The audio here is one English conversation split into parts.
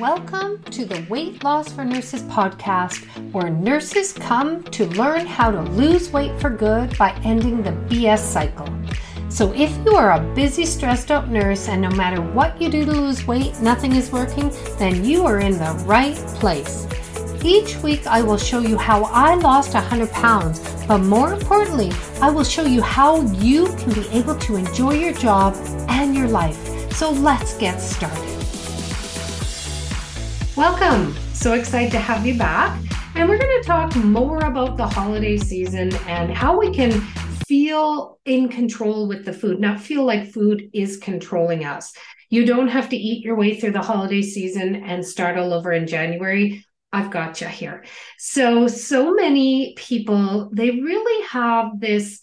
Welcome to the Weight Loss for Nurses podcast, where nurses come to learn how to lose weight for good by ending the BS cycle. So, if you are a busy, stressed out nurse and no matter what you do to lose weight, nothing is working, then you are in the right place. Each week, I will show you how I lost 100 pounds, but more importantly, I will show you how you can be able to enjoy your job and your life. So, let's get started. Welcome. So excited to have you back. And we're going to talk more about the holiday season and how we can feel in control with the food, not feel like food is controlling us. You don't have to eat your way through the holiday season and start all over in January. I've got you here. So, so many people, they really have this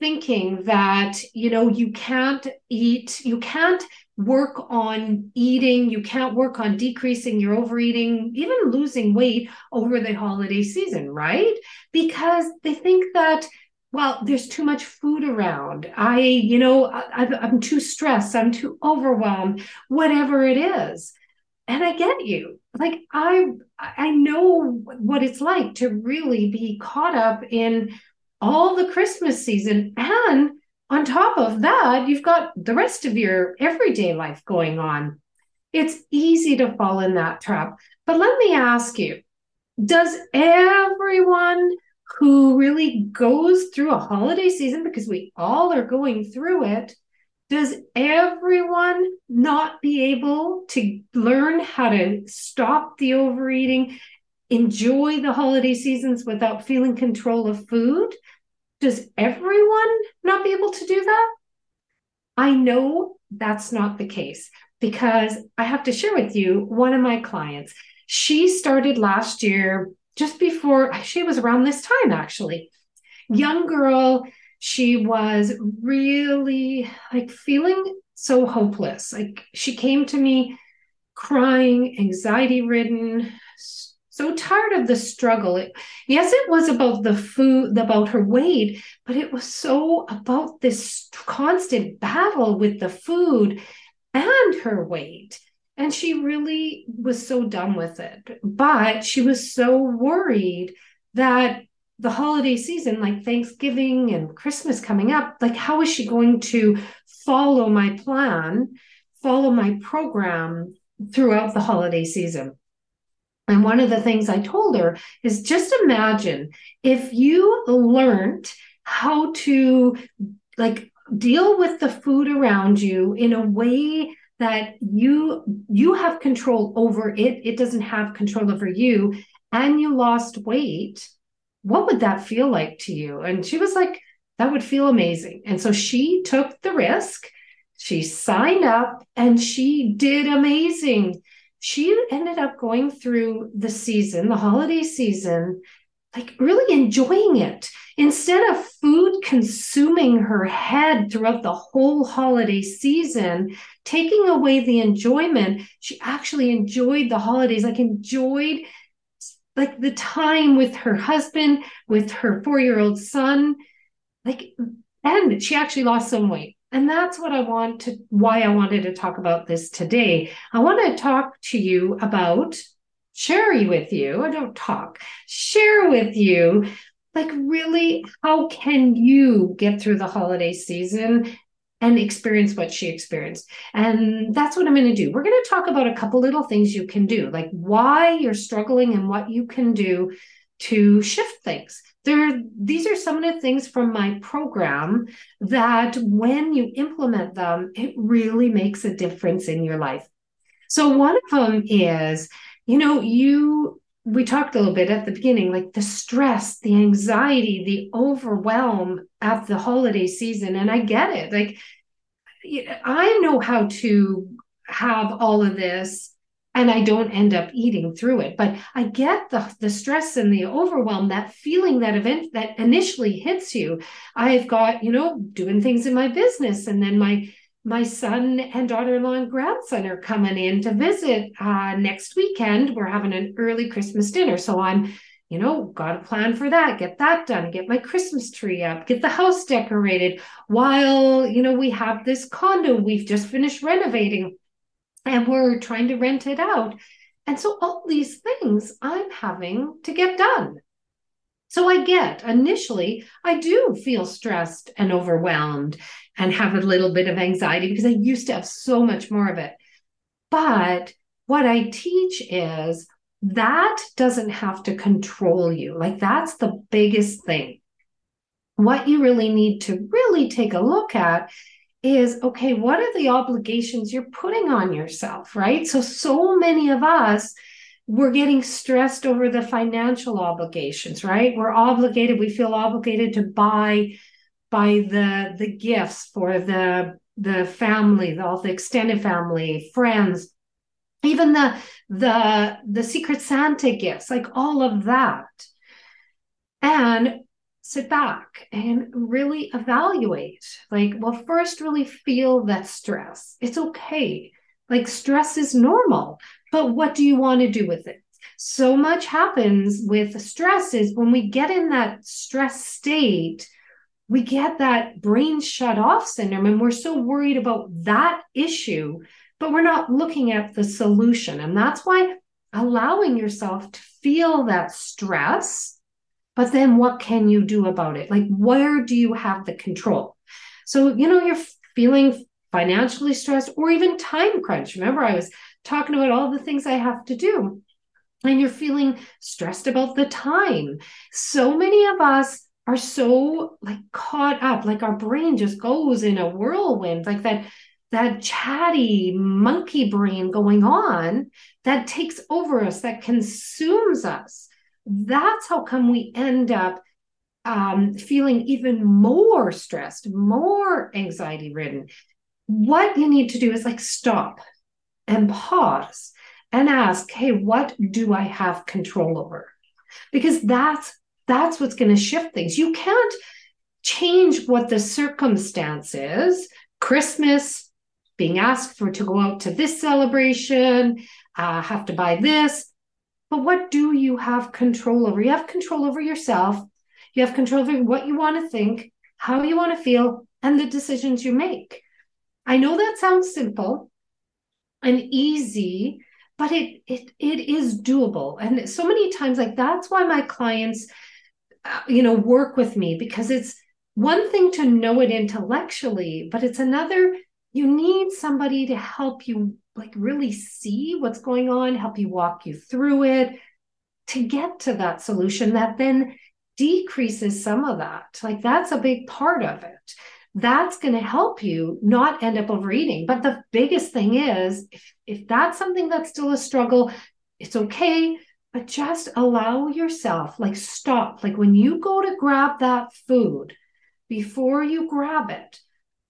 thinking that, you know, you can't eat, you can't work on eating, you can't work on decreasing your overeating, even losing weight over the holiday season, right? Because they think that well there's too much food around. I you know I, i'm too stressed. I'm too overwhelmed whatever it is. And i get you. Like i i know what it's like to really be caught up in all the christmas season and on top of that, you've got the rest of your everyday life going on. It's easy to fall in that trap. But let me ask you does everyone who really goes through a holiday season, because we all are going through it, does everyone not be able to learn how to stop the overeating, enjoy the holiday seasons without feeling control of food? Does everyone not be able to do that? I know that's not the case because I have to share with you one of my clients. She started last year, just before she was around this time, actually. Young girl, she was really like feeling so hopeless. Like she came to me crying, anxiety ridden, so tired of the struggle. It, yes, it was about the food, about her weight, but it was so about this constant battle with the food and her weight. And she really was so done with it. But she was so worried that the holiday season, like Thanksgiving and Christmas coming up, like how is she going to follow my plan, follow my program throughout the holiday season? And one of the things I told her is just imagine if you learned how to like deal with the food around you in a way that you you have control over it it doesn't have control over you and you lost weight what would that feel like to you? And she was like that would feel amazing. And so she took the risk she signed up and she did amazing she ended up going through the season, the holiday season, like really enjoying it. Instead of food consuming her head throughout the whole holiday season, taking away the enjoyment, she actually enjoyed the holidays, like enjoyed like the time with her husband, with her four-year-old son, like, and she actually lost some weight. And that's what I want to, why I wanted to talk about this today. I want to talk to you about, share with you, I don't talk, share with you, like really, how can you get through the holiday season and experience what she experienced. And that's what I'm going to do. We're going to talk about a couple little things you can do, like why you're struggling and what you can do to shift things there these are some of the things from my program that when you implement them it really makes a difference in your life. So one of them is you know you we talked a little bit at the beginning like the stress the anxiety the overwhelm at the holiday season. And i get it. Like i know how to have all of this and I don't end up eating through it. But I get the the stress and the overwhelm, that feeling that event that initially hits you. I've got, you know, doing things in my business, and then my my son and daughter-in-law and grandson are coming in to visit uh, next weekend. We're having an early Christmas dinner, so I'm you know, got a plan for that, get that done, get my Christmas tree up, get the house decorated while, you know, we have this condo we've just finished renovating and we're trying to rent it out. And so all these things I'm having to get done. So I get initially, I do feel stressed and overwhelmed and have a little bit of anxiety because I used to have so much more of it. But what I teach is that doesn't have to control you. Like that's the biggest thing. What you really need to really take a look at is okay, what are the obligations you're putting on yourself, right? So, so many of us, we're getting stressed over the financial obligations, right? We're obligated, we feel obligated to buy buy the the gifts for the the family, all the extended family, friends, even the the the secret santa gifts like all of that and sit back and really evaluate like well first really feel that stress. It's okay. Like stress is normal but what do you want to do with it? So much happens with stress is when we get in that stress state we get that brain shut off syndrome and we're so worried about that issue but we're not looking at the solution. And that's why allowing yourself to feel that stress, but then what can you do about it? Like, where do you have the control? So, you know, you're feeling financially stressed or even time crunch. Remember, I was talking about all the things I have to do, and you're feeling stressed about the time. So many of us are so like caught up, like our brain just goes in a whirlwind, like that that chatty monkey brain going on that takes over us, that consumes us. That's how come we end up um, feeling even more stressed, more anxiety ridden. What you need to do is like stop and pause and ask, hey, what do I have control over? Because that's that's what's going to shift things. You can't change what the circumstance is. Christmas, being asked for to go out to this celebration, uh, have to buy this. But what do you have control over? You have control over yourself. You have control over what you want to think, how you want to feel, and the decisions you make. I know that sounds simple and easy, but it it it is doable. And so many times, like that's why my clients, uh, you know, work with me because it's one thing to know it intellectually, but it's another you need somebody to help you like really see what's going on, help you walk you through it to get to that solution that then decreases some of that. Like that's a big part of it. That's going to help you not end up overeating. But the biggest thing is if, if that's something that's still a struggle, it's okay. But just allow yourself, like stop. Like when you go to grab that food, before you grab it,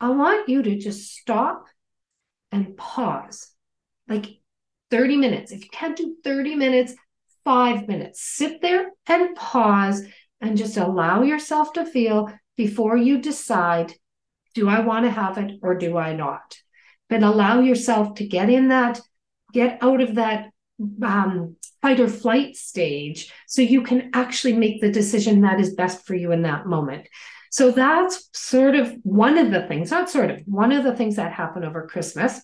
I want you to just stop and pause like 30 minutes. If you can't do 30 minutes, five minutes, sit there and pause and just allow yourself to feel before you decide do I want to have it or do I not? But allow yourself to get in that, get out of that um, fight or flight stage so you can actually make the decision that is best for you in that moment. So that's sort of one of the things, not sort of, one of the things that happen over Christmas.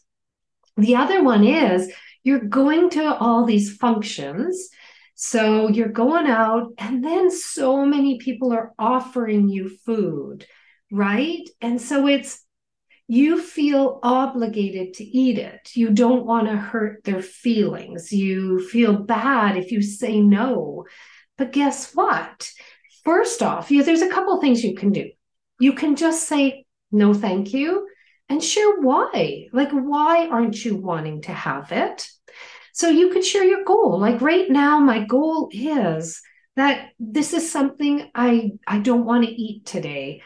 The other one is you're going to all these functions. So you're going out, and then so many people are offering you food, right? And so it's, you feel obligated to eat it. You don't want to hurt their feelings. You feel bad if you say no. But guess what? First off, yeah, there's a couple things you can do. You can just say, no, thank you, and share why. Like, why aren't you wanting to have it? So you could share your goal. Like right now, my goal is that this is something I I don't want to eat today.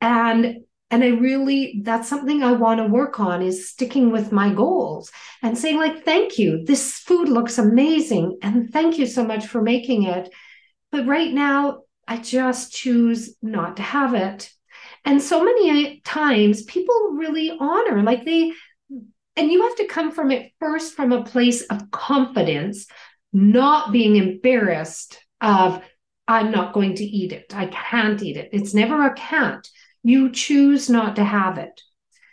And and I really that's something I want to work on is sticking with my goals and saying like thank you. This food looks amazing and thank you so much for making it. But right now I just choose not to have it. And so many times people really honor, like they, and you have to come from it first from a place of confidence, not being embarrassed of, I'm not going to eat it. I can't eat it. It's never a can't. You choose not to have it.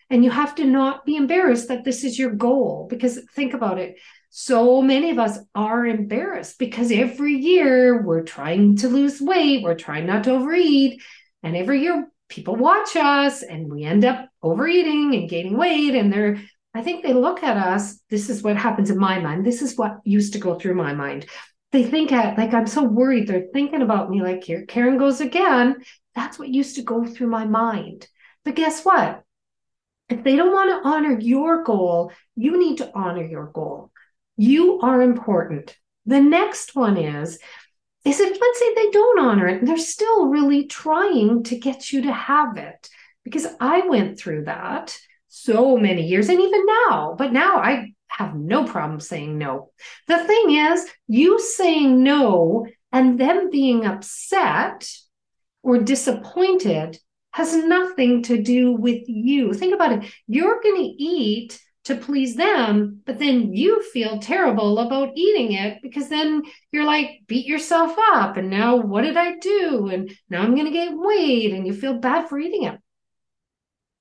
And you have to not be embarrassed that this is your goal because think about it. So many of us are embarrassed because every year we're trying to lose weight, we're trying not to overeat. And every year people watch us and we end up overeating and gaining weight. And they're, I think they look at us. This is what happens in my mind. This is what used to go through my mind. They think at like I'm so worried. They're thinking about me like here, Karen goes again. That's what used to go through my mind. But guess what? If they don't want to honor your goal, you need to honor your goal. You are important. The next one is is if let's say they don't honor it and they're still really trying to get you to have it. Because i went through that so many years and even now but now i have no problem saying no. The thing is you saying no and them being upset or disappointed has nothing to do with you. Think about it. You're going to eat to please them, but then you feel terrible about eating it because then you're like, beat yourself up. And now what did I do? And now I'm going to gain weight and you feel bad for eating it.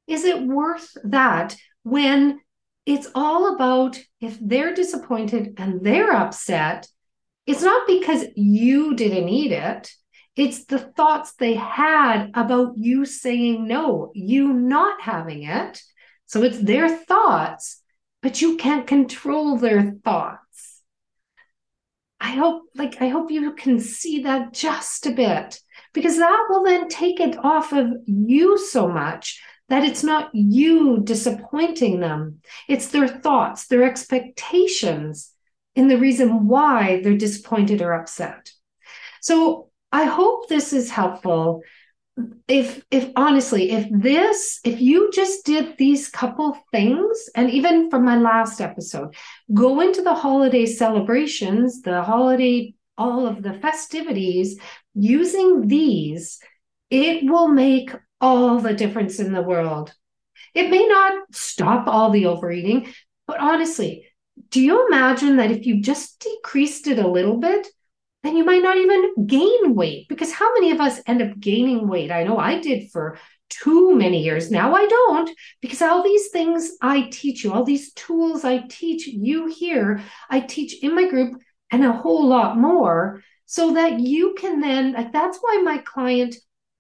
Is it worth that when it's all about if they're disappointed and they're upset? It's not because you didn't eat it. It's the thoughts they had about you saying no, you not having it so it's their thoughts, but you can't control their thoughts. I hope, like, I hope you can see that just a bit because that will then take it off of you so much that it's not you disappointing them. It's their thoughts, their expectations, and the reason why they're disappointed or upset. So I hope this is helpful if if honestly if this if you just did these couple things and even from my last episode go into the holiday celebrations the holiday all of the festivities using these it will make all the difference in the world. It may not stop all the overeating but honestly do you imagine that if you just decreased it a little bit then you might not even gain weight because how many of us end up gaining weight? I know I did for too many years. Now I don't because all these things I teach you, all these tools I teach you here, I teach in my group and a whole lot more so that you can then, like, that's why my client,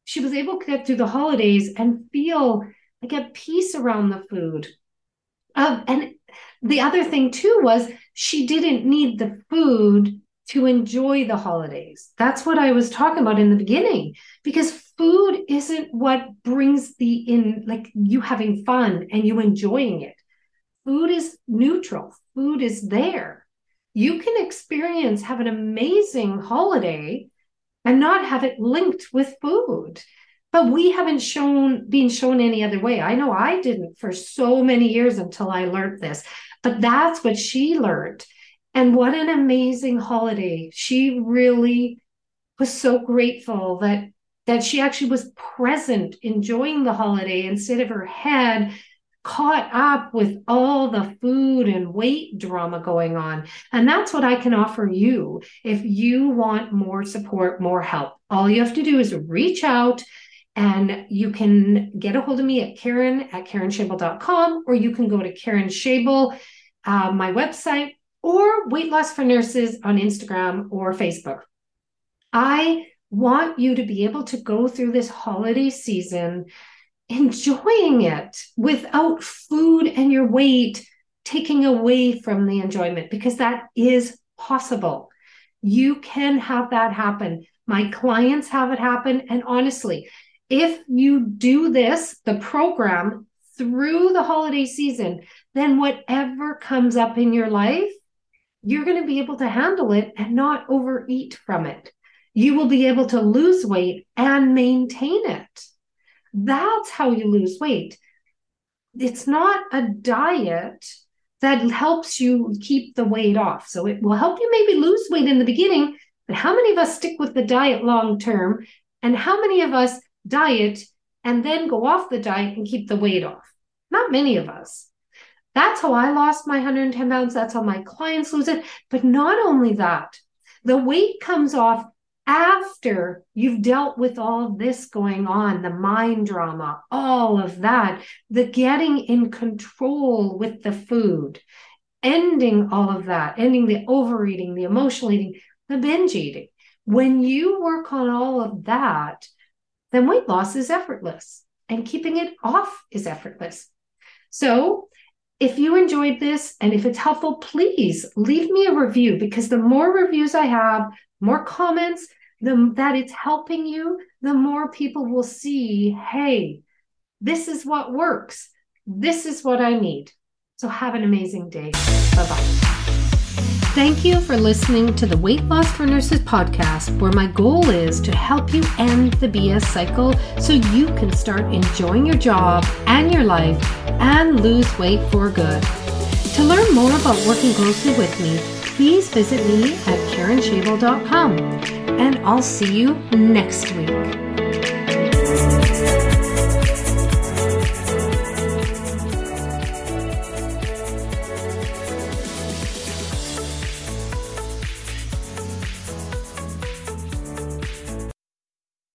she was able to get through the holidays and feel like at peace around the food. Um, and the other thing too was she didn't need the food to enjoy the holidays. That's what I was talking about in the beginning because food isn't what brings the in like you having fun and you enjoying it. Food is neutral. Food is there. You can experience have an amazing holiday and not have it linked with food. But we haven't shown been shown any other way. I know I didn't for so many years until I learned this. But that's what she learned and what an amazing holiday. She really was so grateful that that she actually was present enjoying the holiday instead of her head caught up with all the food and weight drama going on. And that's what I can offer you if you want more support, more help. All you have to do is reach out and you can get a hold of me at Karen at KarenSchabel.com or you can go to Karen Schabel, uh, my website, or Weight Loss for Nurses on Instagram or Facebook. I want you to be able to go through this holiday season enjoying it without food and your weight taking away from the enjoyment because that is possible. You can have that happen. My clients have it happen. And honestly, if you do this, the program through the holiday season, then whatever comes up in your life, you're going to be able to handle it and not overeat from it. You will be able to lose weight and maintain it. That's how you lose weight. It's not a diet that helps you keep the weight off. So it will help you maybe lose weight in the beginning, but how many of us stick with the diet long term? And how many of us diet and then go off the diet and keep the weight off? Not many of us. That's how I lost my 110 pounds. That's how my clients lose it. But not only that, the weight comes off after you've dealt with all this going on, the mind drama, all of that, the getting in control with the food, ending all of that, ending the overeating, the emotional eating, the binge eating. When you work on all of that, then weight loss is effortless and keeping it off is effortless. So, if you enjoyed this and if it's helpful, please leave me a review because the more reviews I have, more comments, the, that it's helping you, the more people will see, hey, this is what works. This is what I need. So have an amazing day. Bye bye. Thank you for listening to the Weight Loss for Nurses podcast, where my goal is to help you end the BS cycle so you can start enjoying your job and your life and lose weight for good. To learn more about working closely with me, please visit me at karenshabel.com. And I'll see you next week.